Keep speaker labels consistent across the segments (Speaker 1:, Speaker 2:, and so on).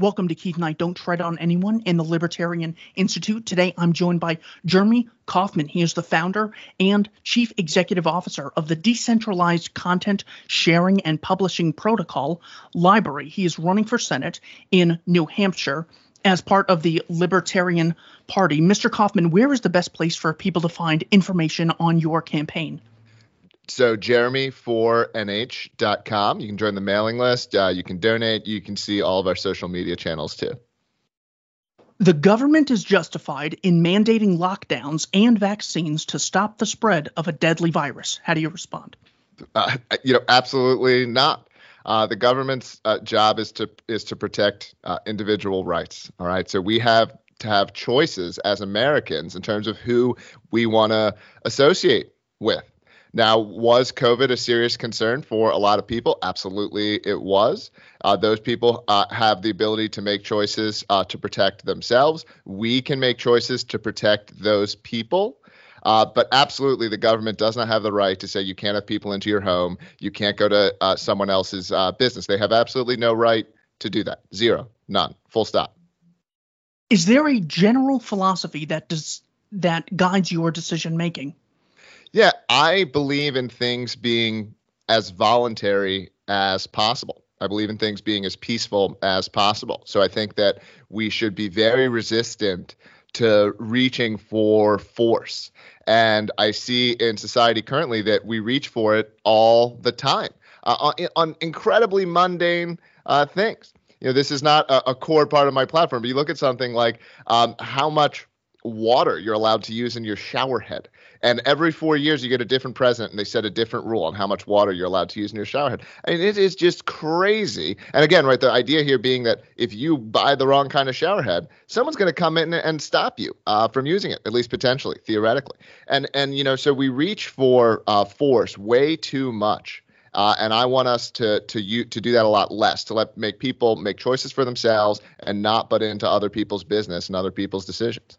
Speaker 1: Welcome to Keith Knight. Don't tread on anyone in the Libertarian Institute. Today, I'm joined by Jeremy Kauffman. He is the founder and chief executive officer of the Decentralized Content Sharing and Publishing Protocol LBRY. He is running for Senate in New Hampshire as part of the Libertarian Party. Mr. Kauffman, where is the best place for people to find information on your campaign?
Speaker 2: So jeremy4nh.com. You can join the mailing list. Uh, you can donate. You can see all of our social media channels too.
Speaker 1: The government is justified in mandating lockdowns and vaccines to stop the spread of a deadly virus. How do you respond?
Speaker 2: Uh, you know, absolutely not. Uh, the government's uh, job is to is to protect uh, individual rights. All right, so we have to have choices as Americans in terms of who we want to associate with. Now, was COVID a serious concern for a lot of people? Absolutely, it was. Uh, those people uh, have the ability to make choices uh, to protect themselves. We can make choices to protect those people. Uh, but absolutely, the government does not have the right to say you can't have people into your home. You can't go to uh, someone else's uh, business. They have absolutely no right to do that. Zero, none, full stop.
Speaker 1: Is there a general philosophy that does that guides your decision making?
Speaker 2: Yeah, I believe in things being as voluntary as possible. I believe in things being as peaceful as possible. So I think that we should be very resistant to reaching for force. And I see in society currently that we reach for it all the time uh, on, on, incredibly mundane uh, things. You know, this is not a, a, core part of my platform, but you look at something like um, how much water you're allowed to use in your shower head. And every four years, you get a different president, and they set a different rule on how much water you're allowed to use in your shower head. I mean, it is just crazy. And again, right, the idea here being that if you buy the wrong kind of shower head, someone's going to come in and stop you uh, from using it, at least potentially, theoretically. And and you know, so we reach for uh, force way too much. Uh, and I want us to to you to do that a lot less, to let make people make choices for themselves and not butt into other people's business and other people's decisions.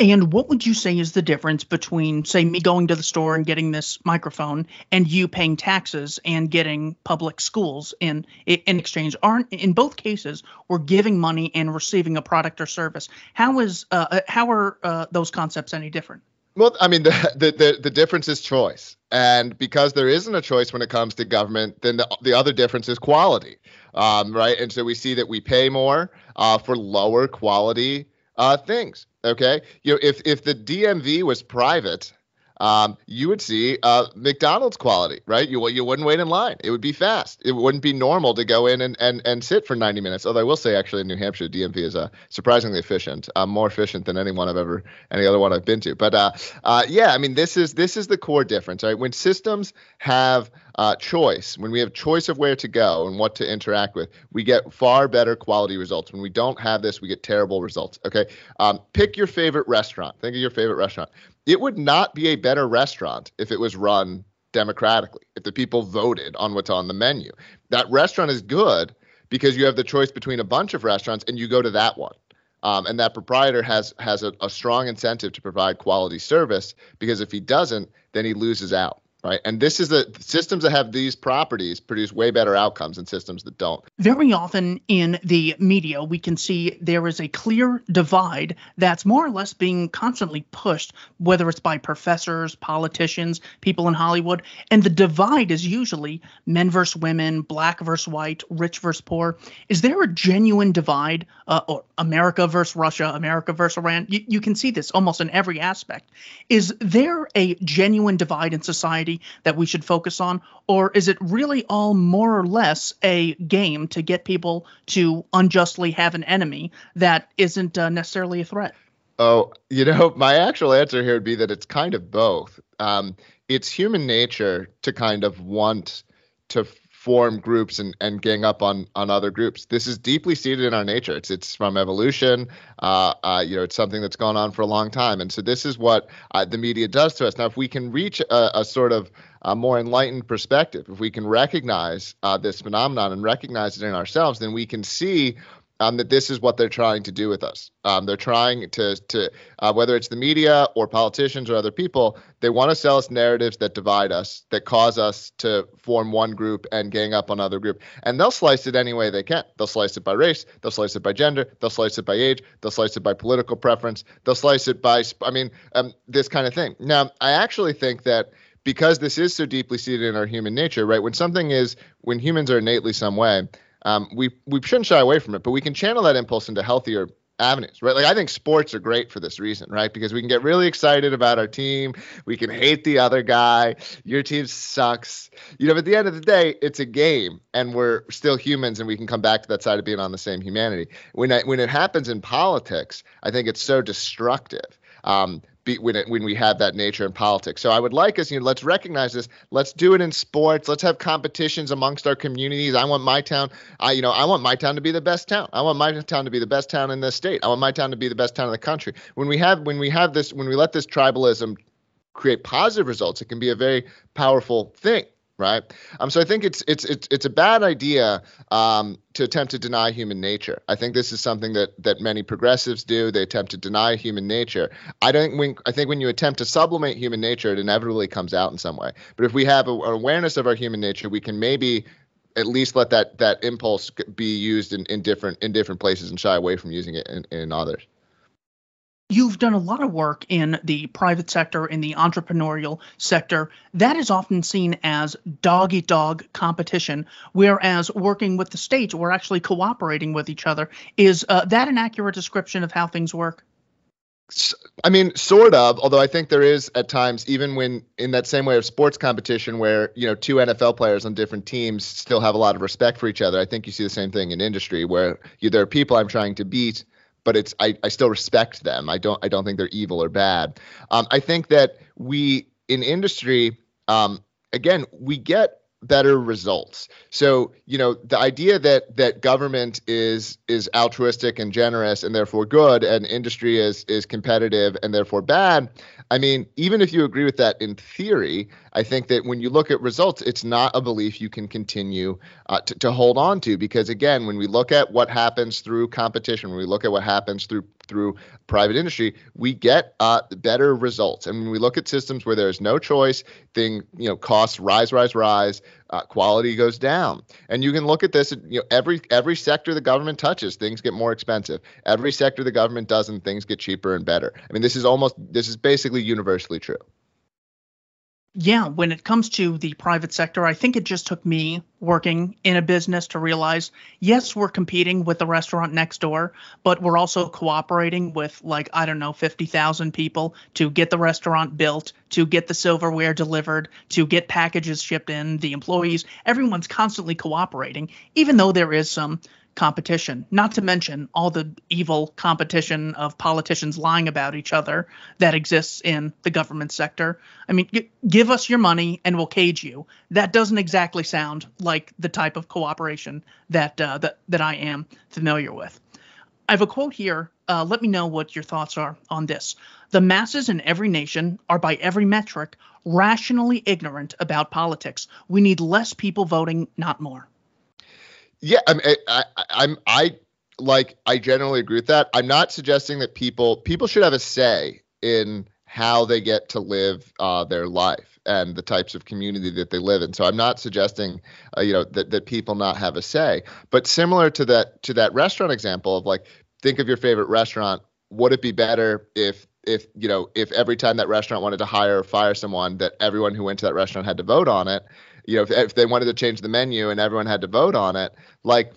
Speaker 1: And what would you say is the difference between, say, me going to the store and getting this microphone and you paying taxes and getting public schools in in exchange? Aren't in both cases we're giving money and receiving a product or service? How is uh, uh how are uh, those concepts any different?
Speaker 2: Well, I mean, the, the, the the difference is choice, and because there isn't a choice when it comes to government, then the the other difference is quality, um, right? And so we see that we pay more uh, for lower quality uh, things. Okay, you know, if if the DMV was private, um, you would see uh, McDonald's quality, right? You you wouldn't wait in line. It would be fast. It wouldn't be normal to go in and, and, and sit for 90 minutes. Although I will say, actually, in New Hampshire, DMV is uh, surprisingly efficient, uh, more efficient than anyone I've ever any other one I've been to. But uh, uh, yeah, I mean, this is this is the core difference, right? When systems have uh, choice, when we have choice of where to go and what to interact with, we get far better quality results. When we don't have this, we get terrible results. Okay, um, pick your favorite restaurant. Think of your favorite restaurant it would not be a better restaurant if it was run democratically, if the people voted on what's on the menu. That restaurant is good because you have the choice between a bunch of restaurants and you go to that one. Um, and that proprietor has has a, a strong incentive to provide quality service because if he doesn't, then he loses out right? And this is the systems that have these properties produce way better outcomes than systems that don't.
Speaker 1: Very often in the media, we can see there is a clear divide that's more or less being constantly pushed, whether it's by professors, politicians, people in Hollywood. And the divide is usually men versus women, black versus white, rich versus poor. Is there a genuine divide, uh, or America versus Russia, America versus Iran? You, you can see this almost in every aspect. Is there a genuine divide in society? That we should focus on? Or is it really all more or less a game to get people to unjustly have an enemy that isn't uh, necessarily a threat?
Speaker 2: Oh, you know, my actual answer here would be that it's kind of both. Um, it's human nature to kind of want to form groups and, and gang up on on other groups. This is deeply seated in our nature. It's it's from evolution. Uh, uh, you know, it's something that's gone on for a long time, and so this is what uh, the media does to us. Now, if we can reach a, a sort of a more enlightened perspective, if we can recognize uh, this phenomenon and recognize it in ourselves, then we can see um, that this is what they're trying to do with us. Um, they're trying to, to uh, whether it's the media or politicians or other people, they want to sell us narratives that divide us, that cause us to form one group and gang up on another group. And they'll slice it any way they can. They'll slice it by race, they'll slice it by gender, they'll slice it by age, they'll slice it by political preference, they'll slice it by, I mean, um, this kind of thing. Now, I actually think that because this is so deeply seated in our human nature, right? When something is, when humans are innately some way, um, we we shouldn't shy away from it, but we can channel that impulse into healthier avenues, right? Like I think sports are great for this reason, right? Because we can get really excited about our team. We can hate the other guy. Your team sucks. You know, but at the end of the day, it's a game and we're still humans and we can come back to that side of being on the same humanity. When I, when it happens in politics, I think it's so destructive. Um, be, when it, when we have that nature in politics. So I would like us, you know, let's recognize this. Let's do it in sports. Let's have competitions amongst our communities. I want my town, I you know, I want my town to be the best town. I want my town to be the best town in the state. I want my town to be the best town in the country. When we have when we have this when we let this tribalism create positive results, it can be a very powerful thing right? Um, so I think it's it's it's it's a bad idea um, to attempt to deny human nature. I think this is something that that many progressives do. They attempt to deny human nature. I don't when I think when you attempt to sublimate human nature, it inevitably comes out in some way. But if we have a, an awareness of our human nature, we can maybe at least let that that impulse be used in, in different in different places and shy away from using it in, in others.
Speaker 1: You've done a lot of work in the private sector, in the entrepreneurial sector. That is often seen as dog eat dog competition, whereas working with the state, we're actually cooperating with each other. Is uh, that an accurate description of how things work?
Speaker 2: I mean, sort of. Although I think there is at times, even when in that same way of sports competition, where you know two NFL players on different teams still have a lot of respect for each other. I think you see the same thing in industry, where you, there are people I'm trying to beat but it's I, I still respect them. I don't I don't think they're evil or bad. Um, I think that we in industry, um, again, we get better results. So, you know, the idea that that government is is altruistic and generous and therefore good and industry is is competitive and therefore bad, I mean, even if you agree with that in theory, I think that when you look at results, it's not a belief you can continue uh, to, to hold on to because again, when we look at what happens through competition, when we look at what happens through through private industry, we get uh, better results. And when we look at systems where there's no choice, thing you know costs rise, rise, rise, uh, quality goes down. And you can look at this. You know, every every sector the government touches, things get more expensive. Every sector the government doesn't, things get cheaper and better. I mean, this is almost this is basically universally true
Speaker 1: yeah, when it comes to the private sector, I think it just took me working in a business to realize yes, we're competing with the restaurant next door, but we're also cooperating with, like, I don't know, 50,000 people to get the restaurant built, to get the silverware delivered, to get packages shipped in, the employees. Everyone's constantly cooperating, even though there is some competition, not to mention all the evil competition of politicians lying about each other that exists in the government sector. I mean, g- give us your money and we'll cage you. That doesn't exactly sound like the type of cooperation that uh, that that I am familiar with. I have a quote here. Uh, let me know what your thoughts are on this. The masses in every nation are, by every metric, rationally ignorant about politics. We need less people voting, not more.
Speaker 2: Yeah, I, mean, I, I, I'm I like I generally agree with that. I'm not suggesting that people people should have a say in how they get to live uh, their life and the types of community that they live in. So I'm not suggesting, uh, you know, that that people not have a say. But similar to that to that restaurant example of like, think of your favorite restaurant. Would it be better if if you know if every time that restaurant wanted to hire or fire someone, that everyone who went to that restaurant had to vote on it? You know, if, if they wanted to change the menu and everyone had to vote on it, like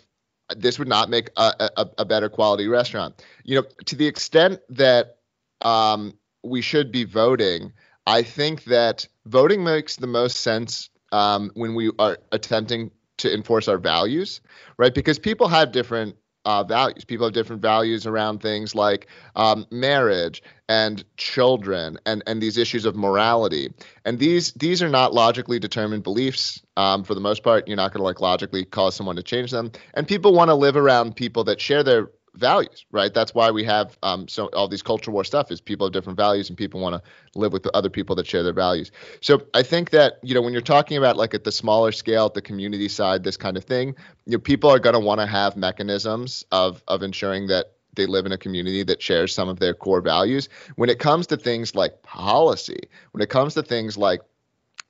Speaker 2: this would not make a, a, a better quality restaurant. You know, to the extent that um, we should be voting, I think that voting makes the most sense um, when we are attempting to enforce our values, right? Because people have different uh, values. People have different values around things like um, marriage and children and, and these issues of morality. And these these are not logically determined beliefs. Um, for the most part, you're not going to like logically cause someone to change them. And people want to live around people that share their values, right? That's why we have um, so all these culture war stuff is people have different values and people want to live with the other people that share their values. So I think that you know when you're talking about like at the smaller scale, at the community side, this kind of thing, you know, people are going to want to have mechanisms of of ensuring that they live in a community that shares some of their core values. When it comes to things like policy, when it comes to things like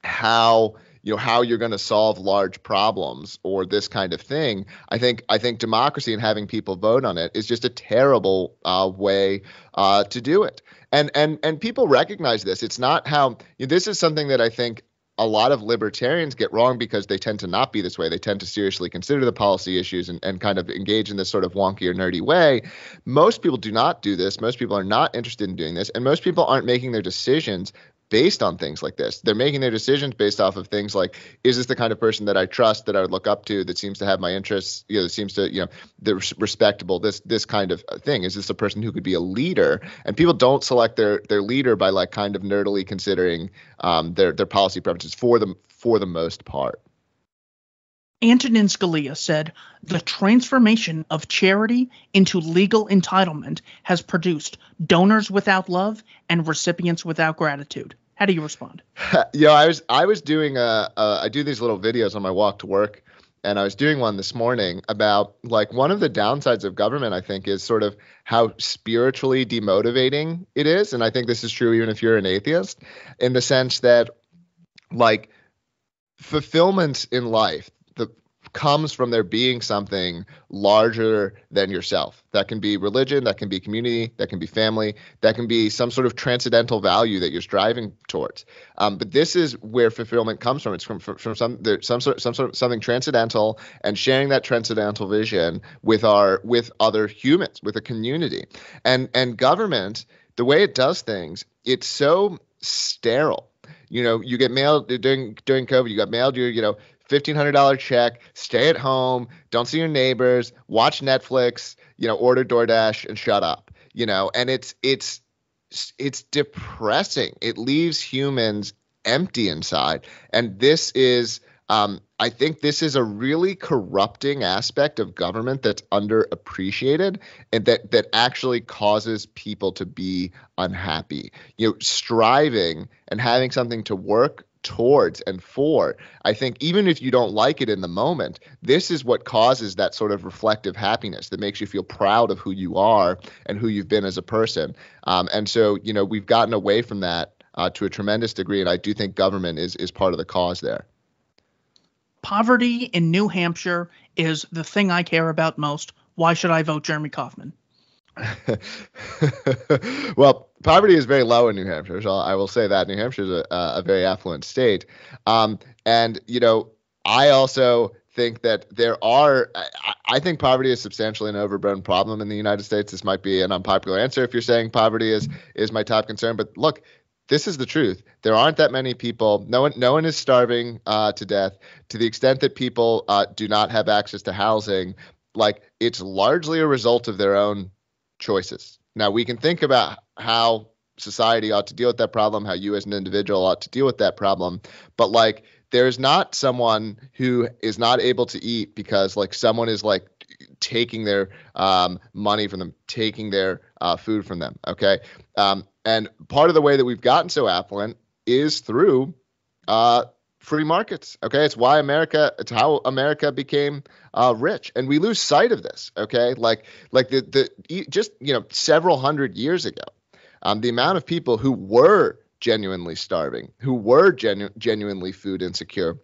Speaker 2: how you know how you're going to solve large problems or this kind of thing i think i think democracy and having people vote on it is just a terrible uh, way uh, to do it and and and people recognize this it's not how you know, this is something that i think a lot of libertarians get wrong because they tend to not be this way. They tend to seriously consider the policy issues and, and kind of engage in this sort of wonky or nerdy way. Most people do not do this. Most people are not interested in doing this. And most people aren't making their decisions based on things like this. They're making their decisions based off of things like, is this the kind of person that I trust, that I would look up to, that seems to have my interests, you know, that seems to, you know, the respectable, this this kind of thing. Is this a person who could be a leader? And people don't select their their leader by like kind of nerdily considering um, their their policy preferences for them for the most part.
Speaker 1: Antonin Scalia said the transformation of charity into legal entitlement has produced donors without love and recipients without gratitude. How do you respond?
Speaker 2: yeah, I was I was doing a, a I do these little videos on my walk to work, and I was doing one this morning about like one of the downsides of government. I think is sort of how spiritually demotivating it is, and I think this is true even if you're an atheist, in the sense that like fulfillment in life comes from there being something larger than yourself. That can be religion, that can be community, that can be family, that can be some sort of transcendental value that you're striving towards. Um, but this is where fulfillment comes from. It's from from, from some there, some sort some sort of something transcendental and sharing that transcendental vision with our with other humans, with a community. And and government, the way it does things, it's so sterile you know, you get mailed during during COVID. You got mailed your, you know, $1500 check stay at home don't see your neighbors watch netflix you know order doordash and shut up you know? And it's it's it's depressing. It leaves humans empty inside. And this is um, I think this is a really corrupting aspect of government that's underappreciated and that that actually causes people to be unhappy. You know, striving and having something to work towards and for. I think even if you don't like it in the moment, this is what causes that sort of reflective happiness that makes you feel proud of who you are and who you've been as a person. Um, and so, you know, we've gotten away from that uh, to a tremendous degree, and I do think government is is part of the cause there.
Speaker 1: Poverty in New Hampshire is the thing I care about most. Why should I vote Jeremy Kauffman?
Speaker 2: well, poverty is very low in New Hampshire, so I will say that New Hampshire is a, a very affluent state. Um, and you know, I also think that there are. I, I, think poverty is substantially an overblown problem in the United States. This might be an unpopular answer if you're saying poverty is is my top concern, but look. This is the truth. There aren't that many people. No one, no one is starving uh, to death. To the extent that people uh, do not have access to housing, like it's largely a result of their own choices. Now, we can think about how society ought to deal with that problem, how you as an individual ought to deal with that problem, but like there's not someone who is not able to eat because like someone is like taking their um, money from them, taking their uh, food from them. Okay. Um, and part of the way that we've gotten so affluent is through uh, free markets. Okay, it's why America. It's how America became uh, rich, and we lose sight of this. Okay, like like the the just you know several hundred years ago, um, the amount of people who were genuinely starving, who were genu- genuinely food insecure,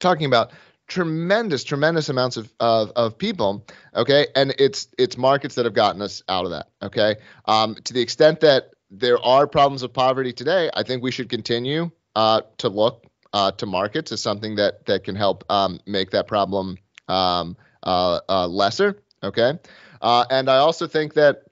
Speaker 2: talking about tremendous tremendous amounts of, of of people okay and it's it's markets that have gotten us out of that okay um to the extent that there are problems of poverty today i think we should continue uh to look uh, to markets is something that that can help um, make that problem um, uh, uh, lesser. Okay, uh, and I also think that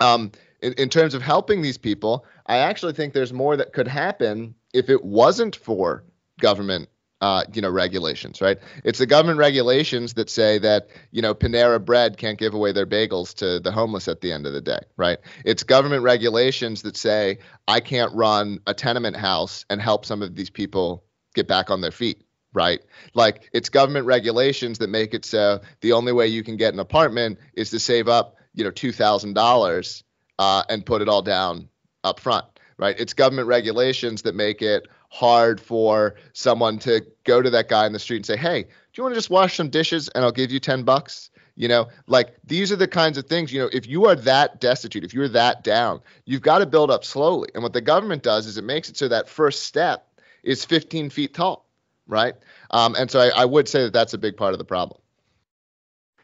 Speaker 2: um, in, in terms of helping these people, I actually think there's more that could happen if it wasn't for government uh, you know, regulations, right? It's the government regulations that say that, you know, Panera Bread can't give away their bagels to the homeless at the end of the day, right? It's government regulations that say I can't run a tenement house and help some of these people get back on their feet right? Like it's government regulations that make it so the only way you can get an apartment is to save up, you know two thousand uh, dollars and put it all down up front, right? It's government regulations that make it hard for someone to go to that guy in the street and say, "Hey, do you want to just wash some dishes and I'll give you 10 bucks?" You know, like these are the kinds of things, you know, if you are that destitute, if you're that down, you've got to build up slowly. And what the government does is it makes it so that first step is 15 feet tall, right? Um, and so I, I would say that that's a big part of the problem.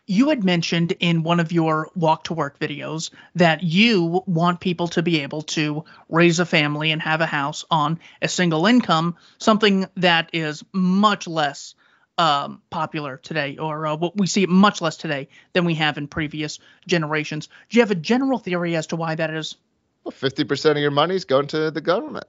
Speaker 1: You had mentioned in one of your walk to work videos that you want people to be able to raise a family and have a house on a single income, something that is much less um, popular today, or uh, what we see much less today than we have in previous generations. Do you have a general theory as to why that is?
Speaker 2: Well, 50% of your money is going to the government.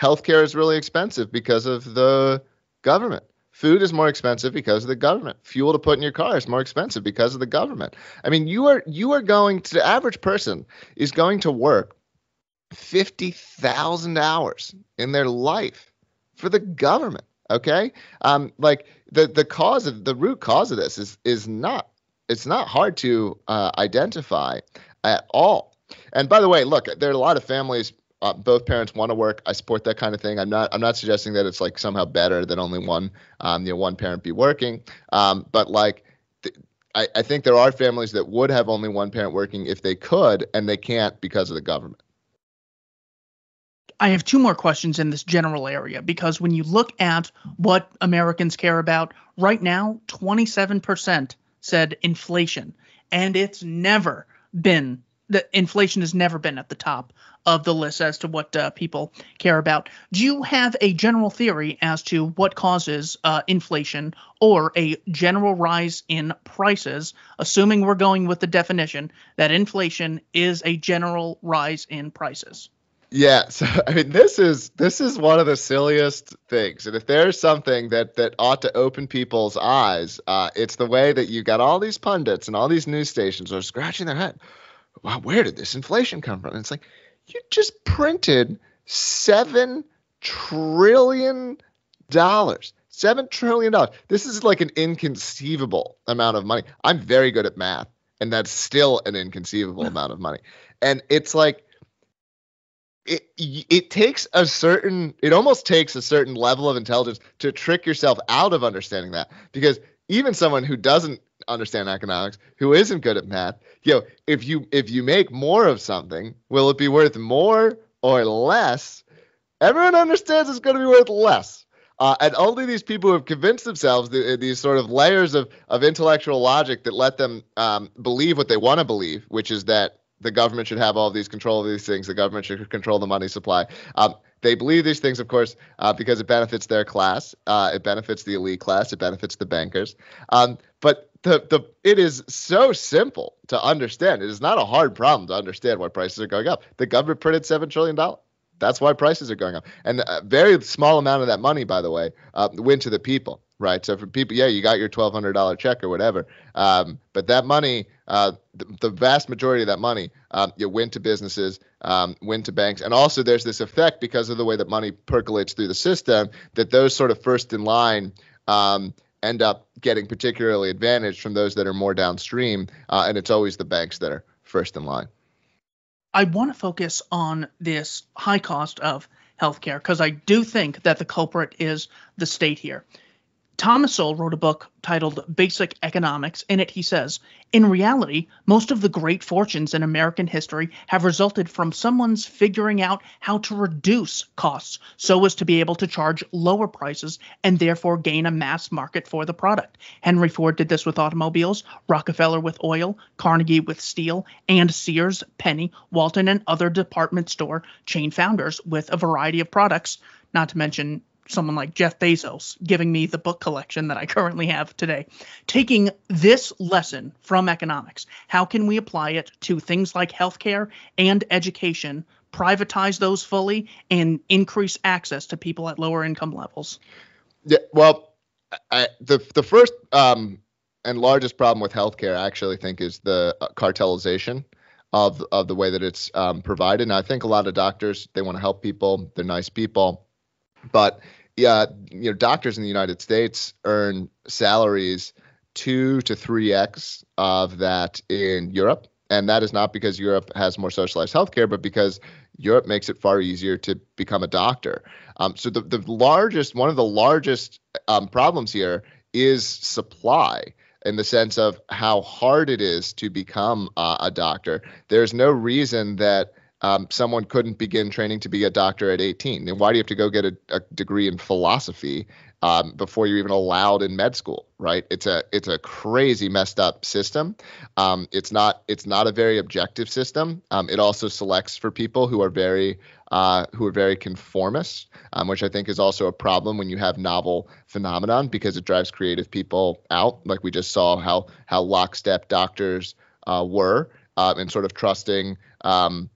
Speaker 2: Healthcare is really expensive because of the government. Food is more expensive because of the government. Fuel to put in your car is more expensive because of the government. I mean, you are you are going to the average person is going to work 50,000 hours in their life for the government, okay? Um like the the cause of the root cause of this is is not it's not hard to uh, identify at all. And by the way, look, there are a lot of families uh, both parents want to work. I support that kind of thing. I'm not. I'm not suggesting that it's like somehow better than only one, um, you know, one parent be working. Um, but like, th- I, I think there are families that would have only one parent working if they could, and they can't because of the government.
Speaker 1: I have two more questions in this general area because when you look at what Americans care about right now, 27% said inflation, and it's never been the inflation has never been at the top of the list as to what uh, people care about. Do you have a general theory as to what causes uh, inflation or a general rise in prices, assuming we're going with the definition that inflation is a general rise in prices?
Speaker 2: Yeah, so I mean this is this is one of the silliest things, and if there's something that that ought to open people's eyes, uh, it's the way that you got all these pundits and all these news stations are scratching their head. Wow, where did this inflation come from? And it's like you just printed seven trillion dollars. Seven trillion dollars. This is like an inconceivable amount of money. I'm very good at math, and that's still an inconceivable amount of money. And it's like it it takes a certain it almost takes a certain level of intelligence to trick yourself out of understanding that because even someone who doesn't understand economics who isn't good at math you know if you if you make more of something will it be worth more or less? Everyone understands it's going to be worth less. Uh, and only these people who have convinced themselves the, these sort of layers of, of intellectual logic that let them um, believe what they want to believe which is that the government should have all these control of these things the government should control the money supply um, they believe these things, of course, uh, because it benefits their class, uh, it benefits the elite class, it benefits the bankers. Um, but the the it is so simple to understand. It is not a hard problem to understand why prices are going up. The government printed seven trillion dollars. That's why prices are going up, and a very small amount of that money, by the way, uh, went to the people right? So for people, yeah, you got your twelve hundred dollar check or whatever, um, but that money, uh, the, the, vast majority of that money, um, you went to businesses, um, went to banks, and also there's this effect because of the way that money percolates through the system that those sort of first in line. Um, end up getting particularly advantaged from those that are more downstream, uh, and it's always the banks that are first in line.
Speaker 1: I want to focus on this high cost of healthcare because I do think that the culprit is the state here. Thomas Sowell wrote a book titled Basic Economics. In it, he says, In reality, most of the great fortunes in American history have resulted from someone's figuring out how to reduce costs so as to be able to charge lower prices and therefore gain a mass market for the product. Henry Ford did this with automobiles, Rockefeller with oil, Carnegie with steel, and Sears, Penney, Walton, and other department store chain founders with a variety of products, not to mention someone like Jeff Bezos giving me the book collection that I currently have today. Taking this lesson from economics, how can we apply it to things like healthcare and education, privatize those fully, and increase access to people at lower income levels?
Speaker 2: Yeah, well, I, the the first um, and largest problem with healthcare, I actually think, is the uh, cartelization of of the way that it's um, provided. And I think a lot of doctors they want to help people, they're nice people but yeah, you know, doctors in the United States earn salaries two to three x of that in Europe And that is not because Europe has more socialized healthcare, but because Europe makes it far easier to become a doctor. Um, so the, the largest, one of the largest um, problems here is supply in the sense of how hard it is to become uh, a doctor. There's no reason that um, someone couldn't begin training to be a doctor at 18. And why do you have to go get a, a degree in philosophy um, before you're even allowed in med school, right? It's a it's a crazy messed up system. Um, it's not it's not a very objective system. Um, it also selects for people who are very uh, who are very conformist, um, which I think is also a problem when you have novel phenomenon because it drives creative people out. Like we just saw how how lockstep doctors uh, were uh, and sort of trusting um,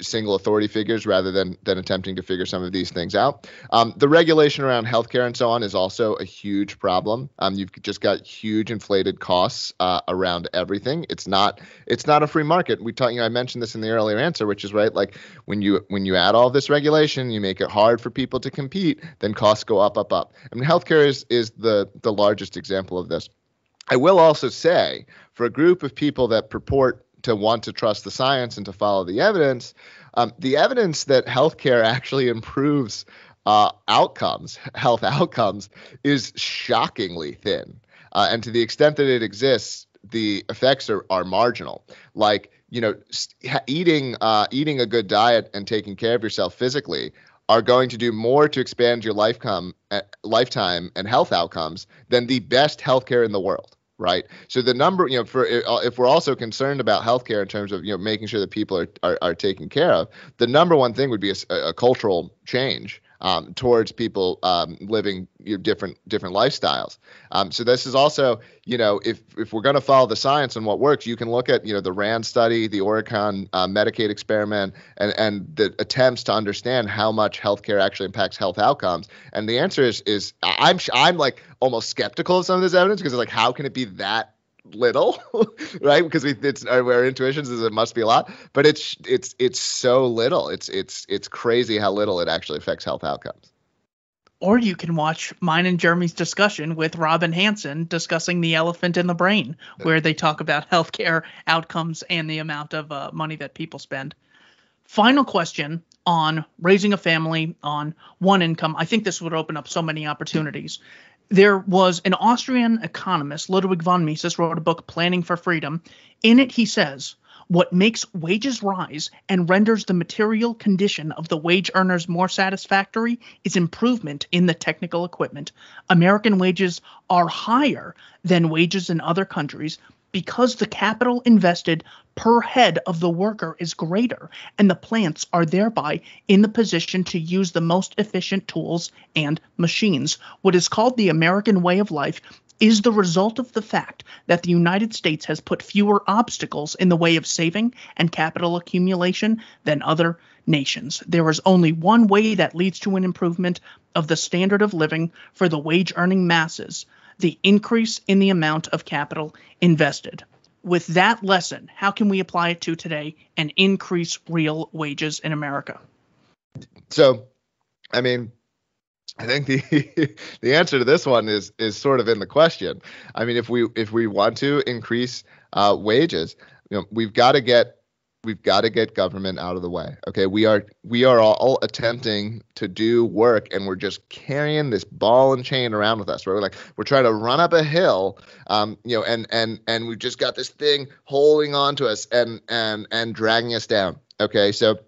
Speaker 2: single authority figures rather than than attempting to figure some of these things out. Um, the regulation around healthcare and so on is also a huge problem. Um, you've just got huge inflated costs uh, around everything. It's not it's not a free market. We talked. You know, I mentioned this in the earlier answer, which is right. Like when you when you add all this regulation, you make it hard for people to compete. Then costs go up, up, up. I mean, healthcare is is the the largest example of this. I will also say for a group of people that purport to want to trust the science and to follow the evidence, um, the evidence that healthcare actually improves uh, outcomes, health outcomes, is shockingly thin. Uh, and to the extent that it exists, the effects are, are marginal. Like, you know, eating uh, eating a good diet and taking care of yourself physically are going to do more to expand your lifetime, uh, lifetime and health outcomes than the best healthcare in the world right? So the number, you know, for uh, if we're also concerned about healthcare in terms of you know making sure that people are are, are taken care of, the number one thing would be a, a cultural change um, towards people um, living you know, different different lifestyles. Um, so this is also, you know, if if we're going to follow the science and what works, you can look at you know the RAND study, the Oregon uh, Medicaid experiment, and and the attempts to understand how much healthcare actually impacts health outcomes. And the answer is is I'm I'm like almost skeptical of some of this evidence because it's like how can it be that little, right? Because we it's our, our intuitions is it must be a lot, but it's it's it's so little. It's it's it's crazy how little it actually affects health outcomes.
Speaker 1: Or you can watch mine and Jeremy's discussion with Robin Hanson discussing the elephant in the brain, where they talk about healthcare outcomes and the amount of uh, money that people spend. Final question on raising a family on one income. I think this would open up so many opportunities there was an Austrian economist, Ludwig von Mises, wrote a book, Planning for Freedom. In it, he says, what makes wages rise and renders the material condition of the wage earners more satisfactory is improvement in the technical equipment. American wages are higher than wages in other countries because the capital invested per head of the worker is greater, and the plants are thereby in the position to use the most efficient tools and machines. What is called the American way of life is the result of the fact that the United States has put fewer obstacles in the way of saving and capital accumulation than other nations. There is only one way that leads to an improvement of the standard of living for the wage earning masses the increase in the amount of capital invested. With that lesson, how can we apply it to today and increase real wages in America?
Speaker 2: So, I mean, I think the the answer to this one is is sort of in the question. I mean, if we if we want to increase uh, wages, you know, we've got to get we've got to get government out of the way. Okay, we are we are all attempting to do work, and we're just carrying this ball and chain around with us. Right? We're like we're trying to run up a hill, um, you know, and and and we've just got this thing holding on to us and and and dragging us down. Okay, so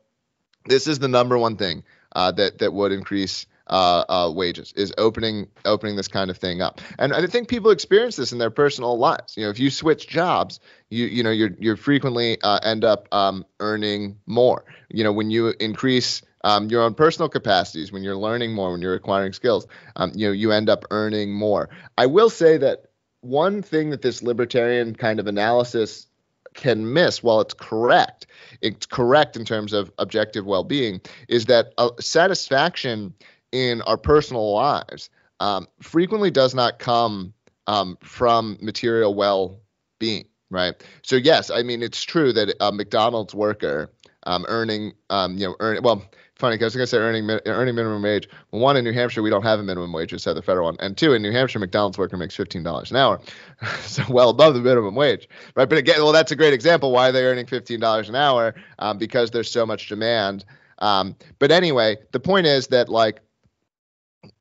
Speaker 2: this is the number one thing uh, that that would increase uh, uh, wages is opening opening this kind of thing up. And I think people experience this in their personal lives. You know, if you switch jobs, you you know you're you frequently uh, end up um, earning more. You know, when you increase um, your own personal capacities, when you're learning more, when you're acquiring skills, um, you know, you end up earning more. I will say that one thing that this libertarian kind of analysis can miss while it's correct it's correct in terms of objective well-being is that uh, satisfaction in our personal lives um, frequently does not come um, from material well being, right? So, yes, I mean, it's true that a McDonald's worker um, earning, um, you know, earn well. Funny, because I was going to say earning earning minimum wage. Well, one in New Hampshire, we don't have a minimum wage, just have the federal one, and two in New Hampshire, McDonald's worker makes fifteen dollars an hour, so well above the minimum wage, right? But again, well, that's a great example. Why they're they earning fifteen dollars an hour? Um, because there's so much demand. Um, but anyway, the point is that like,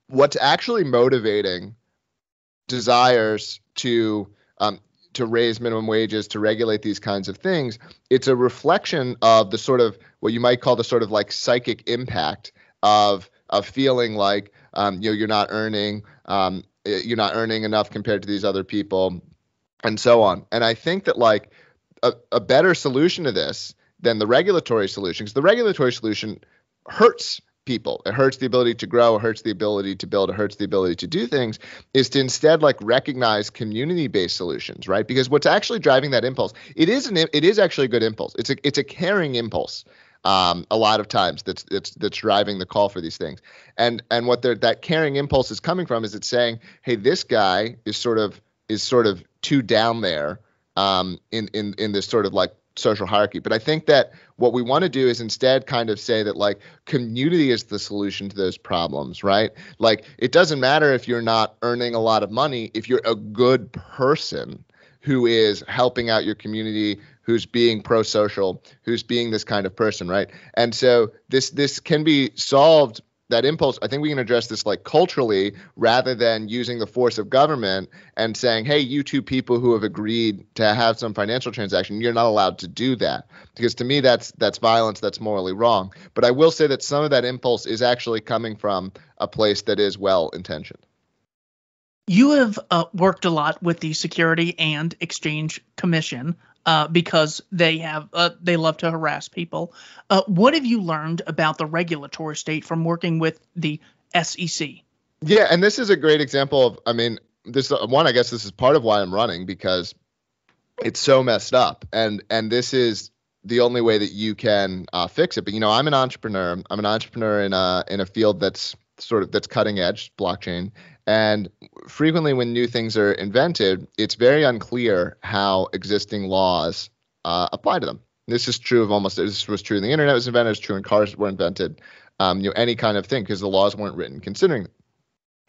Speaker 2: what's actually motivating desires to um, to raise minimum wages, to regulate these kinds of things, it's a reflection of the sort of what you might call the sort of like psychic impact of of feeling like um, you know you're not earning um, you're not earning enough compared to these other people, and so on. And I think that like a, a better solution to this than the regulatory solution, because the regulatory solution hurts people. It hurts the ability to grow, it hurts the ability to build, it hurts the ability to do things, is to instead like recognize community-based solutions, right? Because what's actually driving that impulse, it is an it is actually a good impulse. It's a it's a caring impulse. Um, a lot of times that's that's that's driving the call for these things. And and what that caring impulse is coming from is it's saying, hey, this guy is sort of is sort of too down there um, in in in this sort of like social hierarchy. But I think that what we want to do is instead kind of say that like community is the solution to those problems, right? Like it doesn't matter if you're not earning a lot of money, if you're a good person who is helping out your community, who's being pro-social, who's being this kind of person, right? And so this this can be solved that impulse i think we can address this like culturally rather than using the force of government and saying hey you two people who have agreed to have some financial transaction you're not allowed to do that. Because to me that's that's violence that's morally wrong. But i will say that some of that impulse is actually coming from a place that is well intentioned.
Speaker 1: You have uh, worked a lot with the security and exchange commission uh, because they have uh, they love to harass people. Uh, what have you learned about the regulatory state from working with the SEC?
Speaker 2: Yeah, and this is a great example of. I mean, this one. I guess this is part of why I'm running because it's so messed up, and and this is the only way that you can uh, fix it. But you know, I'm an entrepreneur. I'm an entrepreneur in a in a field that's sort of that's cutting edge blockchain and frequently, when new things are invented, it's very unclear how existing laws uh, apply to them. This is true of almost. This was true when the internet was invented. It's true when cars were invented. Um, you know, any kind of thing because the laws weren't written considering them.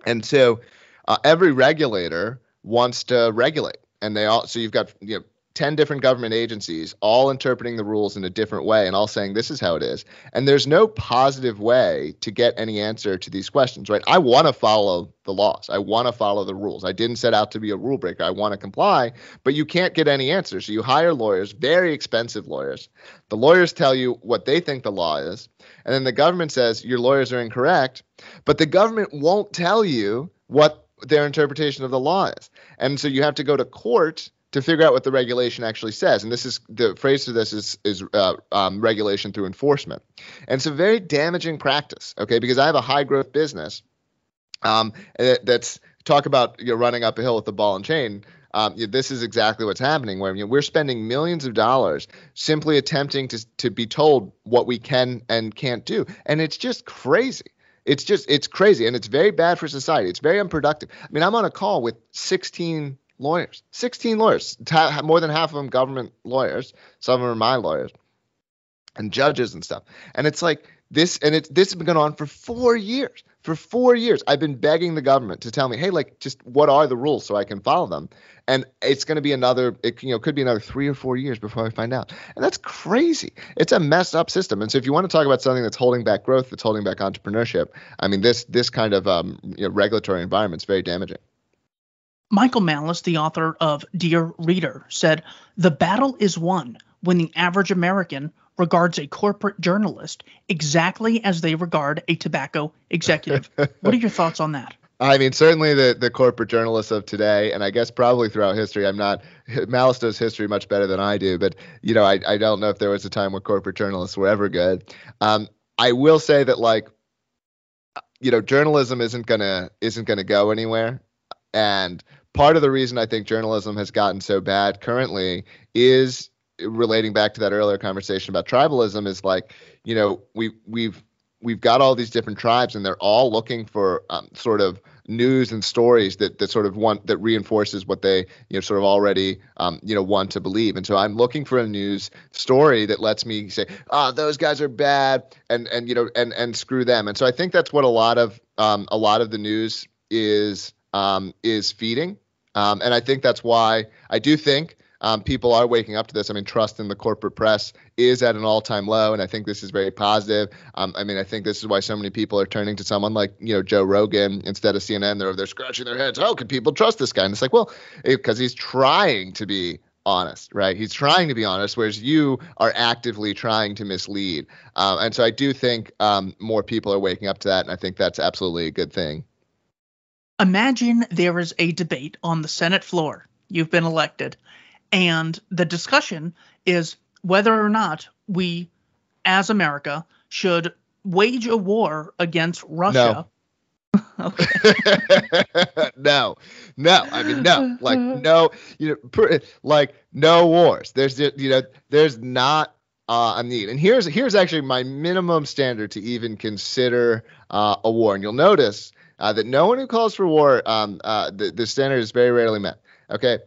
Speaker 2: And so, uh, every regulator wants to regulate, and they all. So you've got you know 10 different government agencies all interpreting the rules in a different way and all saying this is how it is. And there's no positive way to get any answer to these questions, right? I want to follow the laws. I want to follow the rules. I didn't set out to be a rule breaker. I want to comply, but you can't get any answers. So you hire lawyers, very expensive lawyers. The lawyers tell you what they think the law is, and then the government says your lawyers are incorrect, but the government won't tell you what their interpretation of the law is. And so you have to go to court to figure out what the regulation actually says. And this is the phrase for this is is uh, um, regulation through enforcement, and it's a very damaging practice. Okay, because I have a high growth business um, that's talk about you know, running up a hill with the ball and chain. Um, this is exactly what's happening where you know, we're spending millions of dollars simply attempting to to be told what we can and can't do, and it's just crazy. It's just it's crazy, and it's very bad for society. It's very unproductive. I mean, I'm on a call with 16 lawyers, 16 lawyers, more than half of them government lawyers. Some of them are my lawyers and judges and stuff. And it's like this, and it's this has been going on for four years. For four years, I've been begging the government to tell me, hey, like, just what are the rules so I can follow them? And it's going to be another, it, you know, could be another three or four years before I find out. And that's crazy. It's a messed up system. And so, if you want to talk about something that's holding back growth, that's holding back entrepreneurship, I mean, this this kind of um, you know, regulatory environment is very damaging.
Speaker 1: Michael Malice, the author of Dear Reader, said The battle is won when the average American regards a corporate journalist exactly as they regard a tobacco executive. what are your thoughts on that?
Speaker 2: I mean, certainly the, the corporate journalists of today, and I guess probably throughout history. I'm not Malice does history much better than I do, but you know, I, I don't know if there was a time where corporate journalists were ever good. Um, I will say that like, you know, journalism isn't gonna isn't gonna go anywhere, and part of the reason I think journalism has gotten so bad currently is relating back to that earlier conversation about tribalism is like, you know, we we've we've got all these different tribes and they're all looking for um, sort of news and stories that that sort of want that reinforces what they you know sort of already um, you know want to believe. And so I'm looking for a news story that lets me say, ah, oh, those guys are bad, and and you know and and screw them. And so I think that's what a lot of um, a lot of the news is um, is feeding. Um, and I think that's why I do think um, people are waking up to this. I mean, trust in the corporate press is at an all-time low, and I think this is very positive. Um, I mean, I think this is why so many people are turning to someone like you know Joe Rogan instead of CNN. They're they're scratching their heads. How can people trust this guy? And it's like, well, because he's trying to be honest, right? He's trying to be honest, whereas you are actively trying to mislead. Um, and so I do think um, more people are waking up to that, and I think that's absolutely a good thing.
Speaker 1: Imagine there is a debate on the Senate floor. You've been elected, and the discussion is whether or not we, as America, should wage a war against Russia.
Speaker 2: No. no, no. I mean, no. Like, no. You know, like no wars. There's, you know, there's not uh, a need. And here's here's actually my minimum standard to even consider uh, a war. And you'll notice uh, that no one who calls for war, um, uh, the, the standard is very rarely met. Okay,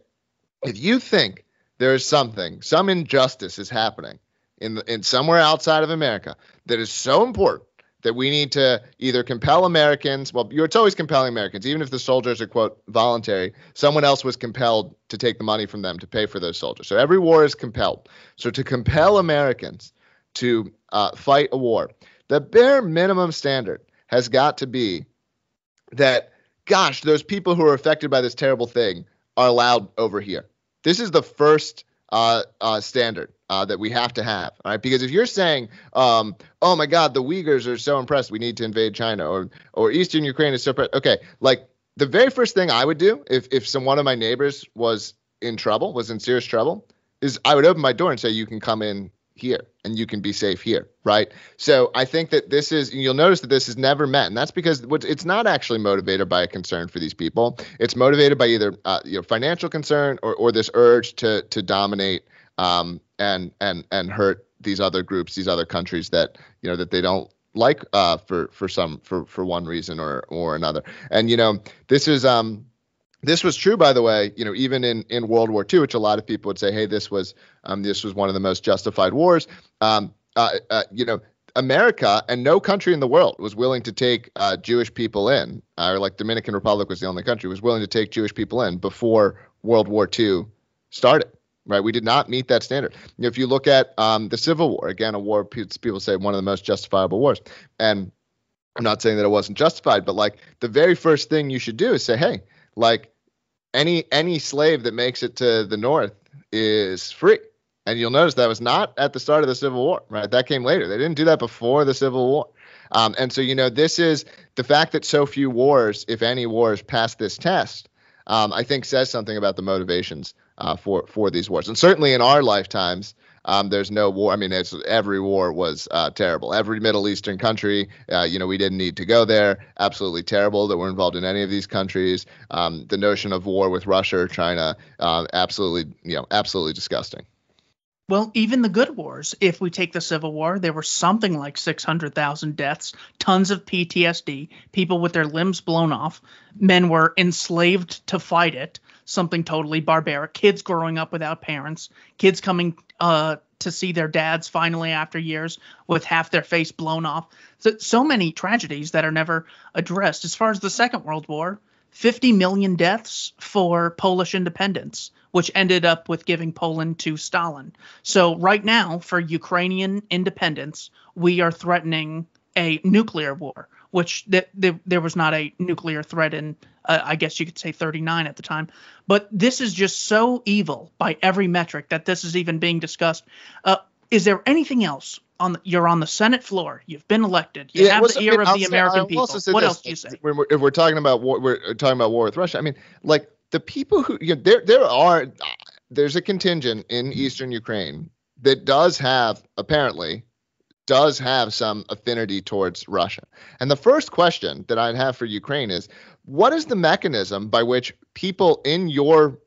Speaker 2: if you think there is something, some injustice is happening in in somewhere outside of America that is so important that we need to either compel Americans. Well, it's always compelling Americans, even if the soldiers are quote voluntary. Someone else was compelled to take the money from them to pay for those soldiers. So every war is compelled. So to compel Americans to uh, fight a war, the bare minimum standard has got to be that, gosh, those people who are affected by this terrible thing are allowed over here. This is the first uh, uh, standard uh, that we have to have, right? Because if you're saying, um, "Oh my God, the Uyghurs are so impressed, we need to invade China," or or Eastern Ukraine is so okay, like the very first thing I would do if if some one of my neighbors was in trouble, was in serious trouble, is I would open my door and say, "You can come in here and you can be safe here right? So i think that this is you'll notice that this is never met and that's because it's not actually motivated by a concern for these people. It's motivated by either uh, you know financial concern or, or this urge to to dominate um, and and and hurt these other groups these other countries that you know that they don't like uh, for for some for for one reason or or another. And you know this is um this was true, by the way, you know, even in, in World War II, which a lot of people would say, hey, this was um, this was one of the most justified wars. Um, uh, uh, you know, America and no country in the world was willing to take uh, Jewish people in, or like Dominican Republic was the only country was willing to take Jewish people in before World War II started. Right, we did not meet that standard. You know, if you look at um, the Civil War, again, a war people say one of the most justifiable wars, and I'm not saying that it wasn't justified, but like the very first thing you should do is say, hey, like any any slave that makes it to the north is free. And you'll notice that was not at the start of the Civil War, right? That came later. They didn't do that before the Civil War. Um, and so, you know, this is the fact that so few wars, if any wars, pass this test. Um, I think says something about the motivations uh, for for these wars. And certainly in our lifetimes, um, there's no war. I mean, it's every war was uh, terrible. Every Middle Eastern country, uh, you know, we didn't need to go there. Absolutely terrible that we're involved in any of these countries. Um, the notion of war with Russia or China, uh, absolutely, you know, absolutely disgusting.
Speaker 1: Well, even the good wars, if we take the Civil War, there were something like 600,000 deaths, tons of PTSD, people with their limbs blown off. Men were enslaved to fight it something totally barbaric. Kids growing up without parents, kids coming uh, to see their dads finally after years with half their face blown off. So, so many tragedies that are never addressed. As far as the Second World War, 50 million deaths for Polish independence, which ended up with giving Poland to Stalin. So, right now, for Ukrainian independence, we are threatening a nuclear war, which th- th- there was not a nuclear threat in uh, I guess you could say 39 at the time. But this is just so evil by every metric that this is even being discussed. Uh, is there anything else on the, you're on the Senate floor. You've been elected. You yeah, have the ear of the American people. What this, else do you say?
Speaker 2: When we're, if we're talking about war, we're talking about war with Russia. I mean, like the people who you know, there there are there's a contingent in eastern Ukraine that does have apparently does have some affinity towards Russia. And the first question that I'd have for Ukraine is what is the mechanism by which people in your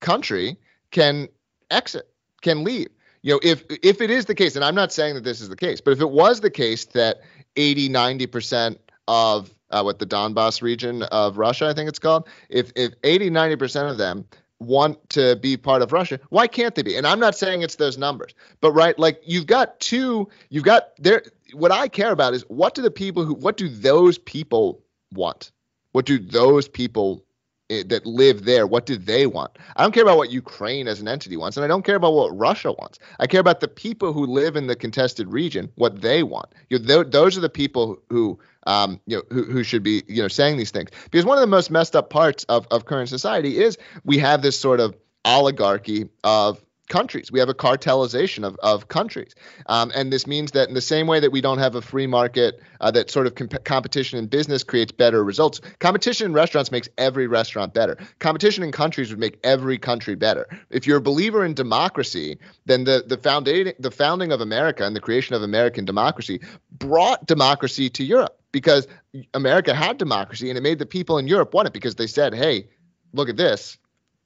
Speaker 2: country can exit, can leave? You know, if if it is the case, and I'm not saying that this is the case, but if it was the case that 80, 90% of uh, with the Donbass region of Russia, I think it's called. If if 80, 90 percent of them want to be part of Russia, why can't they be? And I'm not saying it's those numbers, but right, like you've got two, you've got there. What I care about is what do the people who, what do those people want? What do those people that live there, what do they want? I don't care about what Ukraine as an entity wants, and I don't care about what Russia wants. I care about the people who live in the contested region, what they want. You know, th- those are the people who um, you know, who, who should be, you know, saying these things. Because one of the most messed up parts of, of current society is we have this sort of oligarchy of countries. We have a cartelization of, of countries. Um, and this means that in the same way that we don't have a free market, uh, that sort of comp- competition in business creates better results, competition in restaurants makes every restaurant better. Competition in countries would make every country better. If you're a believer in democracy, then the, the, founding, the founding of America and the creation of American democracy brought democracy to Europe because America had democracy and it made the people in Europe want it because they said, hey, look at this.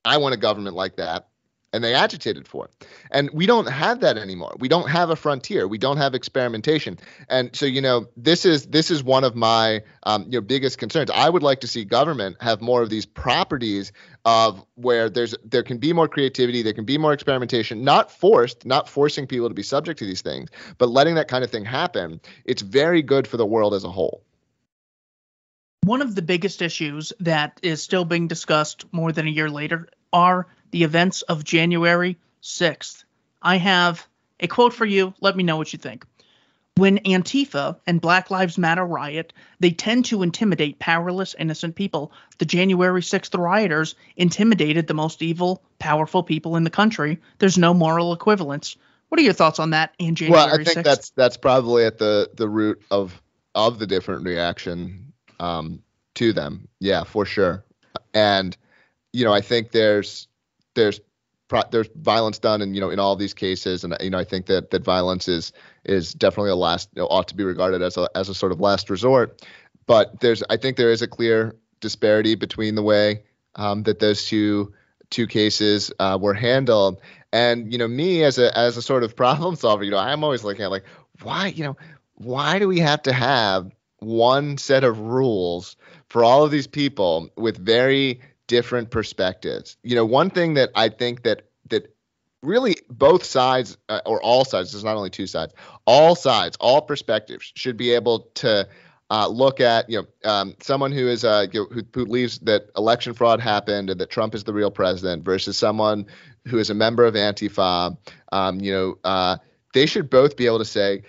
Speaker 2: I want a government like that and they agitated for. And we don't have that anymore. We don't have a frontier. We don't have experimentation. And so, you know, this is this is one of my um, you know biggest concerns. I would like to see government have more of these properties of where there's there can be more creativity, there can be more experimentation, not forced, not forcing people to be subject to these things, but letting that kind of thing happen. It's very good for the world as a whole.
Speaker 1: One of the biggest issues that is still being discussed more than a year later are the events of January 6th. I have a quote for you. Let me know what you think. When Antifa and Black Lives Matter riot, they tend to intimidate powerless, innocent people. The January 6th rioters intimidated the most evil, powerful people in the country. There's no moral equivalence. What are your thoughts on that in January
Speaker 2: Well, I think
Speaker 1: 6th?
Speaker 2: that's that's probably at the the root of of the different reaction um, to them. Yeah, for sure. And you know, I think there's there's there's violence done and you know in all these cases. And you know I think that that violence is is definitely a last you know, ought to be regarded as a as a sort of last resort. But there's I think there is a clear disparity between the way um, that those two two cases uh, were handled. And you know me as a as a sort of problem solver you know I'm always looking at like why you know why do we have to have one set of rules for all of these people with very different perspectives. You know, one thing that I think that that really both sides uh, or all sides, there's not only two sides, all sides, all perspectives should be able to uh, look at you know um, someone who is uh, who, who believes that election fraud happened and that Trump is the real president versus someone who is a member of Antifa. Um, you know, uh, they should both be able to say,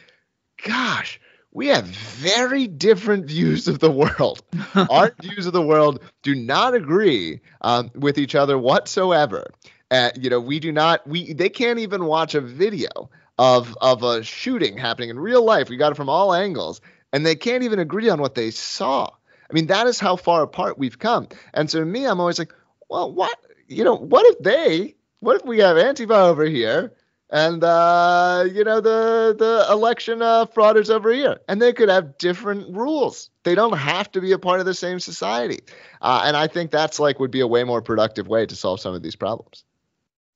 Speaker 2: "Gosh, we have very different views of the world. Our views of the world do not agree um, with each other whatsoever. Uh, you know, we do not. We they can't even watch a video of of a shooting happening in real life. We got it from all angles, and they can't even agree on what they saw. I mean, that is how far apart we've come. And so, to me, I'm always like, well, what? You know, what if they? What if we have Antifa over here? And uh, you know the the election uh, frauders over here, and they could have different rules. They don't have to be a part of the same society, uh, and I think that's like would be a way more productive way to solve some of these problems.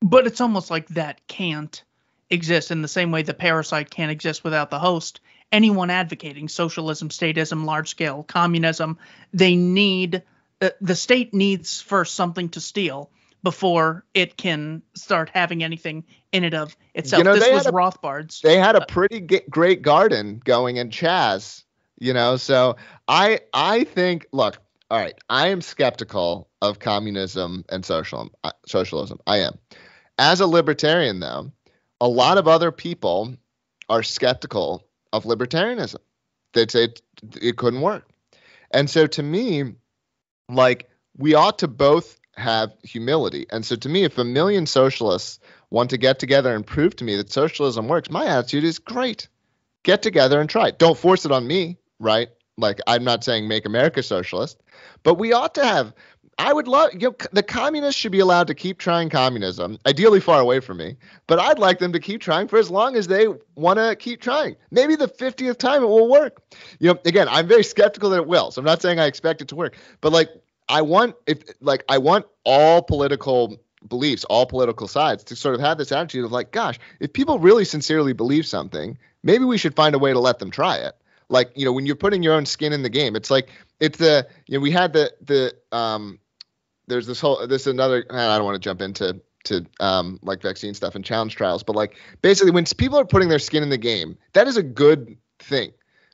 Speaker 1: But it's almost like that can't exist in the same way the parasite can't exist without the host. Anyone advocating socialism, statism, large scale communism, they need uh, the state needs first something to steal before it can start having anything in it of itself. You know, this was a, Rothbard's.
Speaker 2: They had a pretty great garden going in Chaz, you know. So I I think look, all right, I am skeptical of communism and socialism. Uh, socialism, I am. As a libertarian, though, a lot of other people are skeptical of libertarianism. They'd say it, it couldn't work. And so to me, like we ought to both have humility. And so to me, if a million socialists want to get together and prove to me that socialism works, my attitude is great. Get together and try it. Don't force it on me, right? Like I'm not saying make America socialist, but we ought to have I would love you know, the communists should be allowed to keep trying communism, ideally far away from me, but I'd like them to keep trying for as long as they want to keep trying. Maybe the 50th time it will work. You know, again, I'm very skeptical that it will. So I'm not saying I expect it to work, but like I want if like I want all political beliefs, all political sides to sort of have this attitude of like, gosh, if people really sincerely believe something, maybe we should find a way to let them try it. Like, you know, when you're putting your own skin in the game, it's like it's the you know we had the the um there's this whole this another I don't want to jump into to um like vaccine stuff and challenge trials, but like basically when people are putting their skin in the game, that is a good thing,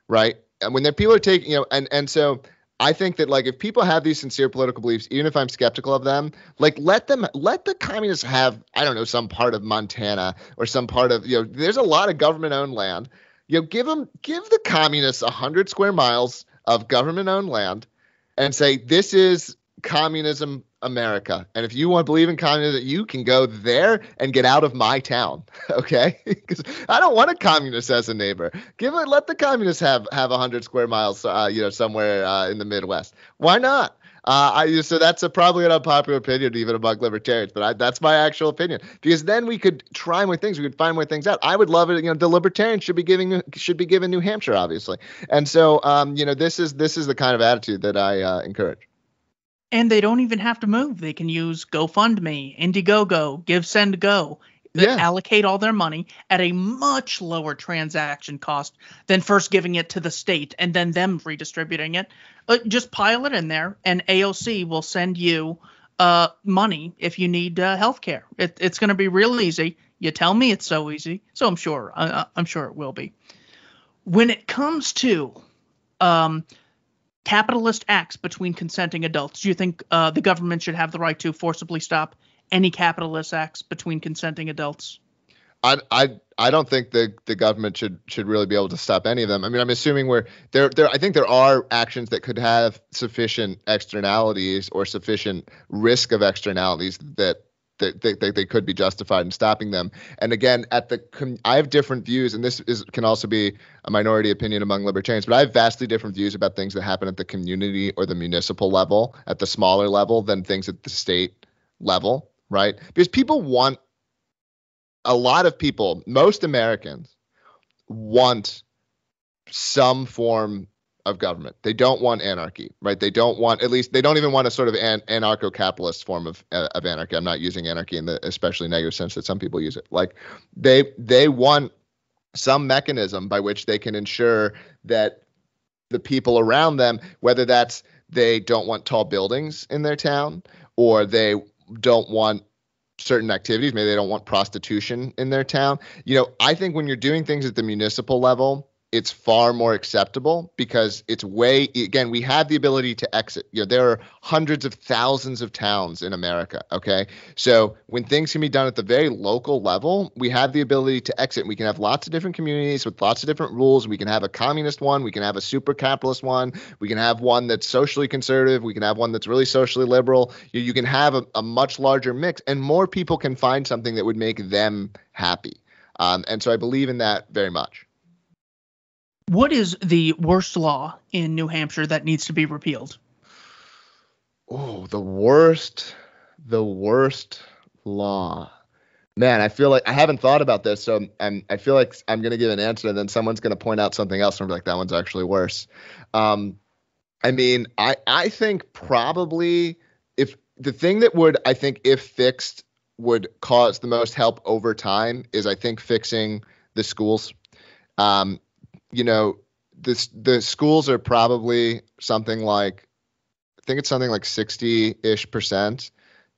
Speaker 2: right? And when people are taking you know and and so I think that like if people have these sincere political beliefs, even if I'm skeptical of them, like let them let the communists have I don't know some part of Montana or some part of you know there's a lot of government owned land. You know, give them give the communists hundred square miles of government owned land, and say this is communism America. And if you want to believe in communism, you can go there and get out of my town. Okay, because I don't want a communist as a neighbor. Give it, let the communists have have hundred square miles, uh, you know, somewhere uh, in the Midwest. Why not? Uh, I so that's a, probably an unpopular opinion even among libertarians, but I, that's my actual opinion because then we could try more things. We could find more things out. I would love it. You know, the libertarians should be giving should be given New Hampshire, obviously, and so um, you know, this is this is the kind of attitude that I uh, encourage.
Speaker 1: And they don't even have to move. They can use GoFundMe, Indiegogo, GiveSendGo. Yeah. Allocate all their money at a much lower transaction cost than first giving it to the state and then them redistributing it. Uh, just pile it in there, and AOC will send you uh, money if you need uh, health care. It, it's going to be real easy. You tell me it's so easy, so I'm sure. Uh, I'm sure it will be. When it comes to um, capitalist acts between consenting adults. Do you think uh, the government should have the right to forcibly stop any capitalist acts between consenting adults?
Speaker 2: I, I I don't think the the government should should really be able to stop any of them. I mean, I'm assuming where there there I think there are actions that could have sufficient externalities or sufficient risk of externalities that that they, they, they, could be justified in stopping them. And again, at the I have different views, and this is can also be a minority opinion among libertarians, but I have vastly different views about things that happen at the community or the municipal level, at the smaller level, than things at the state level, right? Because people want a lot of people, most Americans want some form of government. They don't want anarchy, right? They don't want at least they don't even want a sort of an, anarcho-capitalist form of uh, of anarchy. I'm not using anarchy in the especially negative sense that some people use it. Like they they want some mechanism by which they can ensure that the people around them, whether that's they don't want tall buildings in their town or they don't want certain activities, maybe they don't want prostitution in their town. You know, I think when you're doing things at the municipal level, it's far more acceptable because it's way again we have the ability to exit. You know there are hundreds of thousands of towns in america okay? So when things can be done at the very local level we have the ability to exit. We can have lots of different communities with lots of different rules. We can have a communist one. We can have a super capitalist one. We can have one that's socially conservative. We can have one that's really socially liberal. You, you can have a, a much larger mix and more people can find something that would make them happy. Um, and so i believe in that very much
Speaker 1: what is the worst law in New Hampshire that needs to be repealed?
Speaker 2: Oh, the worst, the worst law. Man, I feel like I haven't thought about this, so I'm, I feel like I'm gonna give an answer, and then someone's gonna point out something else, and be like, "That one's actually worse." Um, I mean, I I think probably if the thing that would I think if fixed would cause the most help over time is I think fixing the schools. Um, you know, this the schools are probably something like I think it's something like 60-ish percent.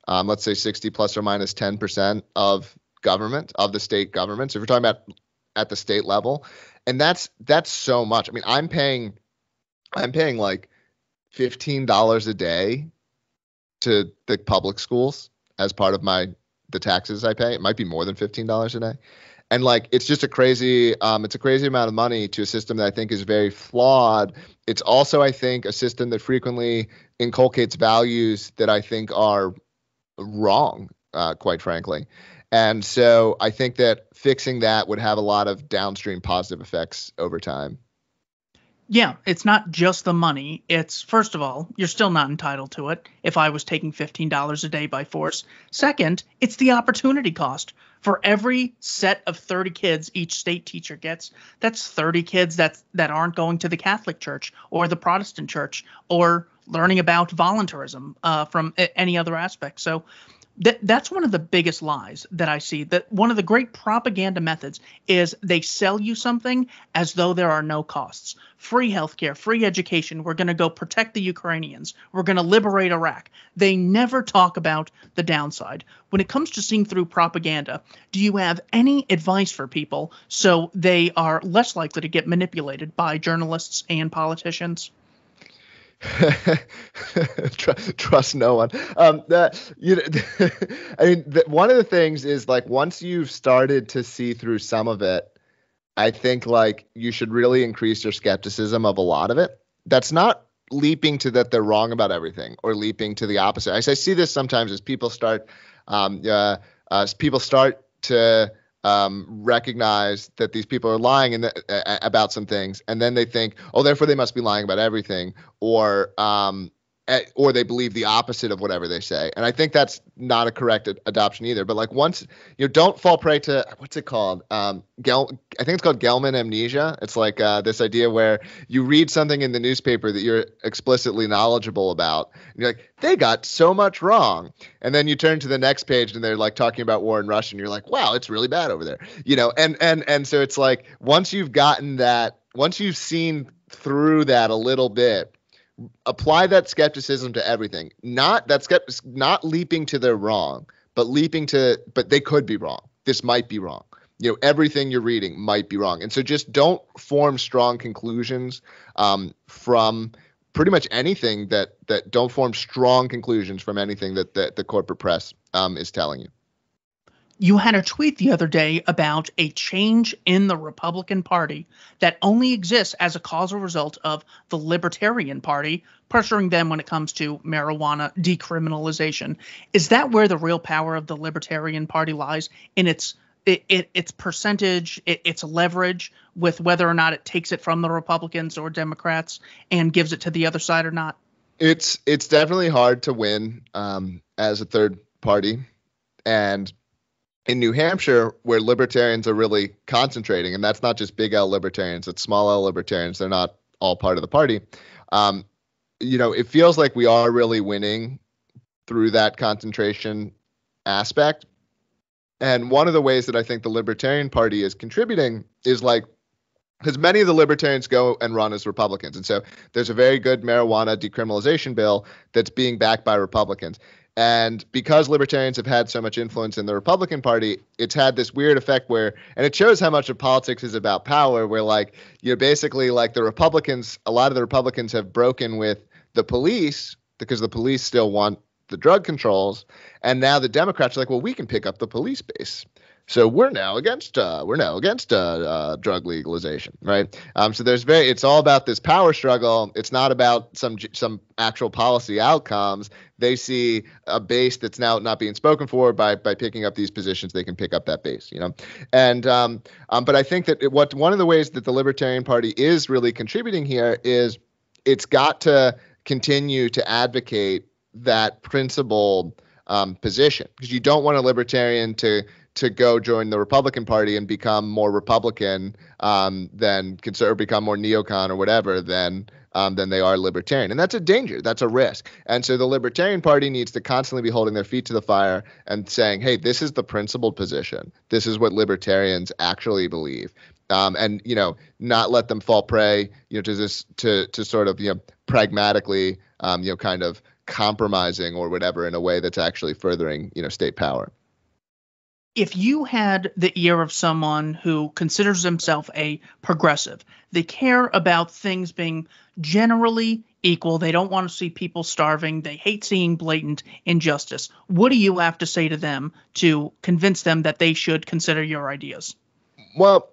Speaker 2: Um, let's say 60 plus or minus 10 percent of government of the state government. So if you're talking about at the state level, and that's that's so much. I mean, I'm paying I'm paying like fifteen dollars a day to the public schools as part of my the taxes I pay. It might be more than fifteen dollars a day and like it's just a crazy um, it's a crazy amount of money to a system that i think is very flawed it's also i think a system that frequently inculcates values that i think are wrong uh, quite frankly and so i think that fixing that would have a lot of downstream positive effects over time
Speaker 1: yeah, it's not just the money. It's first of all, you're still not entitled to it if I was taking $15 a day by force. Second, it's the opportunity cost. For every set of 30 kids each state teacher gets, that's 30 kids that that aren't going to the Catholic Church or the Protestant Church or learning about voluntarism uh, from any other aspect. So that that's one of the biggest lies that I see. That one of the great propaganda methods is they sell you something as though there are no costs. Free healthcare, free education. We're going to go protect the Ukrainians. We're going to liberate Iraq. They never talk about the downside. When it comes to seeing through propaganda, do you have any advice for people so they are less likely to get manipulated by journalists and politicians?
Speaker 2: trust no one. Um, the, you know, I mean, the, one of the things is like once you've started to see through some of it, I think like you should really increase your skepticism of a lot of it. That's not leaping to that they're wrong about everything or leaping to the opposite. I, I see this sometimes as people start, um, uh, uh, people start to um, recognize that these people are lying in the, uh, about some things, and then they think, oh, therefore they must be lying about everything, or um, or they believe the opposite of whatever they say. And I think that's not a correct ad- adoption either. But like once you know, don't fall prey to what's it called? Um, Gel- I think it's called Gell-Mann amnesia. It's like uh, this idea where you read something in the newspaper that you're explicitly knowledgeable about, and you're like, they got so much wrong. And then you turn to the next page and they're like talking about war in Russia, and you're like, wow, it's really bad over there. You know, and and and so it's like once you've gotten that, once you've seen through that a little bit apply that skepticism to everything. Not that skept- not leaping to their wrong, but leaping to but they could be wrong. This might be wrong. You know, everything you're reading might be wrong, and so just don't form strong conclusions um, from pretty much anything that that don't form strong conclusions from anything that, that the corporate press um, is telling you
Speaker 1: you had a tweet the other day about a change in the Republican Party that only exists as a causal result of the Libertarian Party pressuring them when it comes to marijuana decriminalization. Is that where the real power of the Libertarian Party lies in its it, it, its percentage, it, its leverage with whether or not it takes it from the Republicans or Democrats and gives it to the other side or not?
Speaker 2: It's it's definitely hard to win um, as a third party, and in New Hampshire, where libertarians are really concentrating, and that's not just big L libertarians, it's small L libertarians. They're not all part of the party. Um, you know, it feels like we are really winning through that concentration aspect. And one of the ways that I think the Libertarian Party is contributing is like, because many of the libertarians go and run as Republicans. And so there's a very good marijuana decriminalization bill that's being backed by Republicans. And because libertarians have had so much influence in the Republican Party, it's had this weird effect where, and it shows how much of politics is about power, where like you're basically like the Republicans, a lot of the Republicans have broken with the police because the police still want the drug controls. And now the Democrats are like, well, we can pick up the police base. So we're now against uh, we're now against uh, uh, drug legalization, right? Um, so there's very it's all about this power struggle. It's not about some some actual policy outcomes. They see a base that's now not being spoken for by by picking up these positions. They can pick up that base, you know. And um, um, but I think that it, what one of the ways that the Libertarian Party is really contributing here is it's got to continue to advocate that principle um, position because you don't want a libertarian to to go join the Republican Party and become more Republican um, than conservative, become more neocon or whatever than um, than they are libertarian, and that's a danger. That's a risk. And so the Libertarian Party needs to constantly be holding their feet to the fire and saying, "Hey, this is the principled position. This is what libertarians actually believe." Um, and you know, not let them fall prey, you know, to this to to sort of you know pragmatically, um, you know, kind of compromising or whatever in a way that's actually furthering you know state power
Speaker 1: if you had the ear of someone who considers himself a progressive, they care about things being generally equal, they don't want to see people starving, they hate seeing blatant injustice. What do you have to say to them to convince them that they should consider your ideas?
Speaker 2: Well,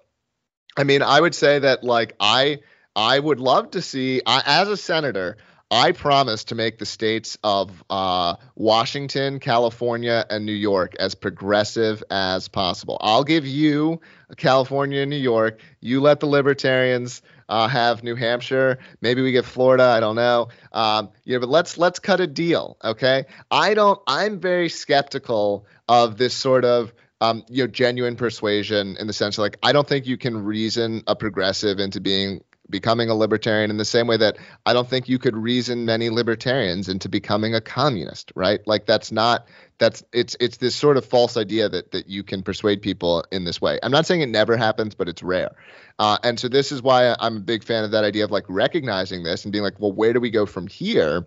Speaker 2: I mean, I would say that like I I would love to see I, as a senator, I promise to make the states of uh, Washington, California, and New York as progressive as possible. I'll give you California and New York. You let the libertarians uh, have New Hampshire. Maybe we get Florida. I don't know. Um, know, but let's let's cut a deal, okay? I don't. I'm very skeptical of this sort of um, you know, genuine persuasion in the sense of like I don't think you can reason a progressive into being becoming a libertarian in the same way that I don't think you could reason many libertarians into becoming a communist, right? Like that's not that's it's it's this sort of false idea that that you can persuade people in this way. I'm not saying it never happens, but it's rare. Uh, and so this is why I'm a big fan of that idea of like recognizing this and being like, well, where do we go from here?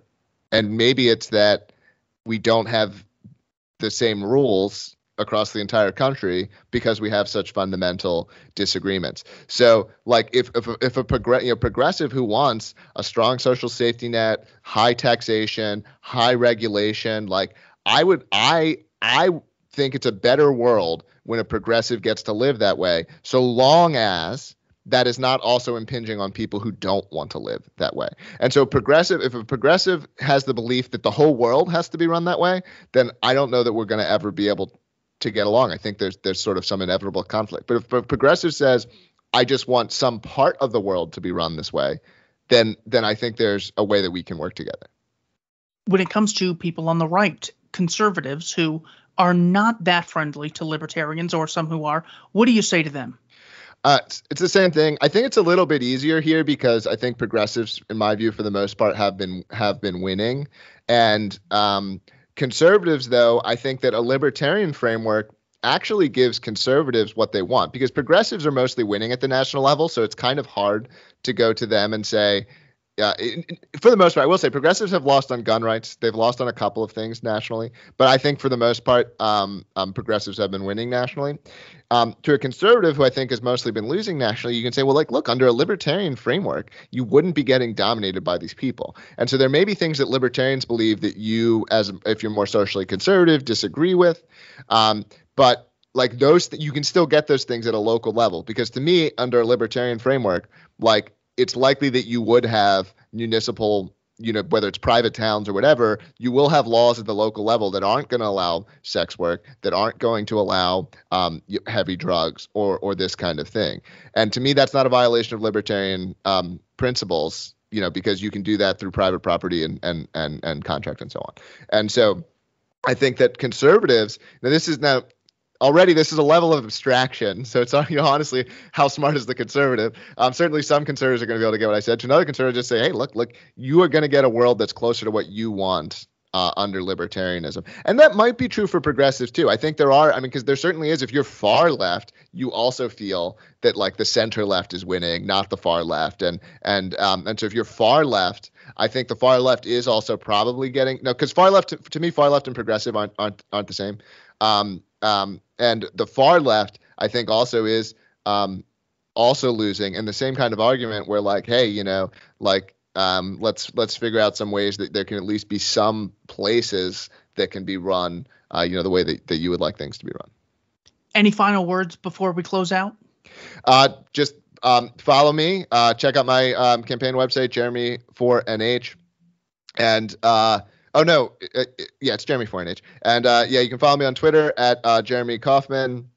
Speaker 2: And maybe it's that we don't have the same rules across the entire country because we have such fundamental disagreements. So, like, if if if a progr- you know, progressive who wants a strong social safety net, high taxation, high regulation, like I would, I I think it's a better world when a progressive gets to live that way, so long as that is not also impinging on people who don't want to live that way. And so progressive if a progressive has the belief that the whole world has to be run that way, then I don't know that we're going to ever be able to get along. I think there's there's sort of some inevitable conflict. But if a progressive says, I just want some part of the world to be run this way, then then I think there's a way that we can work together.
Speaker 1: When it comes to people on the right, conservatives who are not that friendly to libertarians or some who are, what do you say to them?
Speaker 2: Uh, it's, it's the same thing. I think it's a little bit easier here because I think progressives, in my view, for the most part, have been have been winning, and um, Conservatives, though, I think that a libertarian framework actually gives conservatives what they want because progressives are mostly winning at the national level. So it's kind of hard to go to them and say, yeah, for the most part, I will say progressives have lost on gun rights. They've lost on a couple of things nationally, but I think for the most part, um, um, progressives have been winning nationally. Um, to a conservative who I think has mostly been losing nationally, you can say, well, like, look, under a libertarian framework, you wouldn't be getting dominated by these people. And so there may be things that libertarians believe that you, as if you're more socially conservative, disagree with. Um, but like those, th- you can still get those things at a local level because to me, under a libertarian framework, like it's likely that you would have municipal you know whether it's private towns or whatever you will have laws at the local level that aren't going to allow sex work that aren't going to allow um, heavy drugs or or this kind of thing. And to me that's not a violation of libertarian um, principles you know because you can do that through private property and and and and contract and so on. And so I think that conservatives now this is now already this is a level of abstraction. So it's honestly, how smart is the conservative? Um, certainly, some conservatives are going to be able to get what I said. To another conservative, just say, hey, look, look, you are going to get a world that's closer to what you want. Uh, under libertarianism. And that might be true for progressives too. I think there are, I mean, because there certainly is, if you're far left, you also feel that like the center left is winning, not the far left. And, and, um, and so if you're far left, I think the far left is also probably getting, no, because far left, to, to me, far left and progressive aren't, aren't, aren't the same. Um, um, and the far left, I think, also is um, also losing. And the same kind of argument where, like, hey, you know, like, um, let's let's figure out some ways that there can at least be some places that can be run, uh, you know, the way that, that you would like things to be run.
Speaker 1: Any final words before we close out?
Speaker 2: Uh, just um, follow me. Uh, check out my um, campaign website, Jeremy for NH, and uh, Oh no, uh, uh, yeah, it's Jeremy Fornage, and uh, yeah, you can follow me on Twitter at uh, Jeremy Kauffman.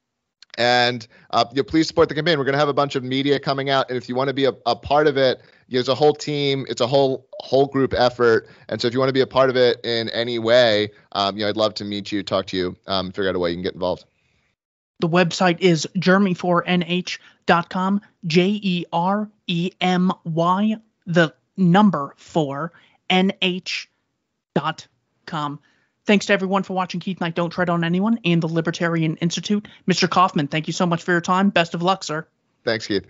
Speaker 2: And uh, yeah, please support the campaign. We're going to have a bunch of media coming out, and if you want to be a, a part of it, there's a whole team. It's a whole whole group effort, and so if you want to be a part of it in any way, um, you know, I'd love to meet you, talk to you, um, figure out a way you can get involved.
Speaker 1: The website is jeremy4nh.com, J E R E M Y, the number four, NH dot com. Thanks to everyone for watching Keith Knight Don't Tread on Anyone and the Libertarian Institute. Mr. Kauffman, thank you so much for your time. Best of luck, sir.
Speaker 2: Thanks, Keith.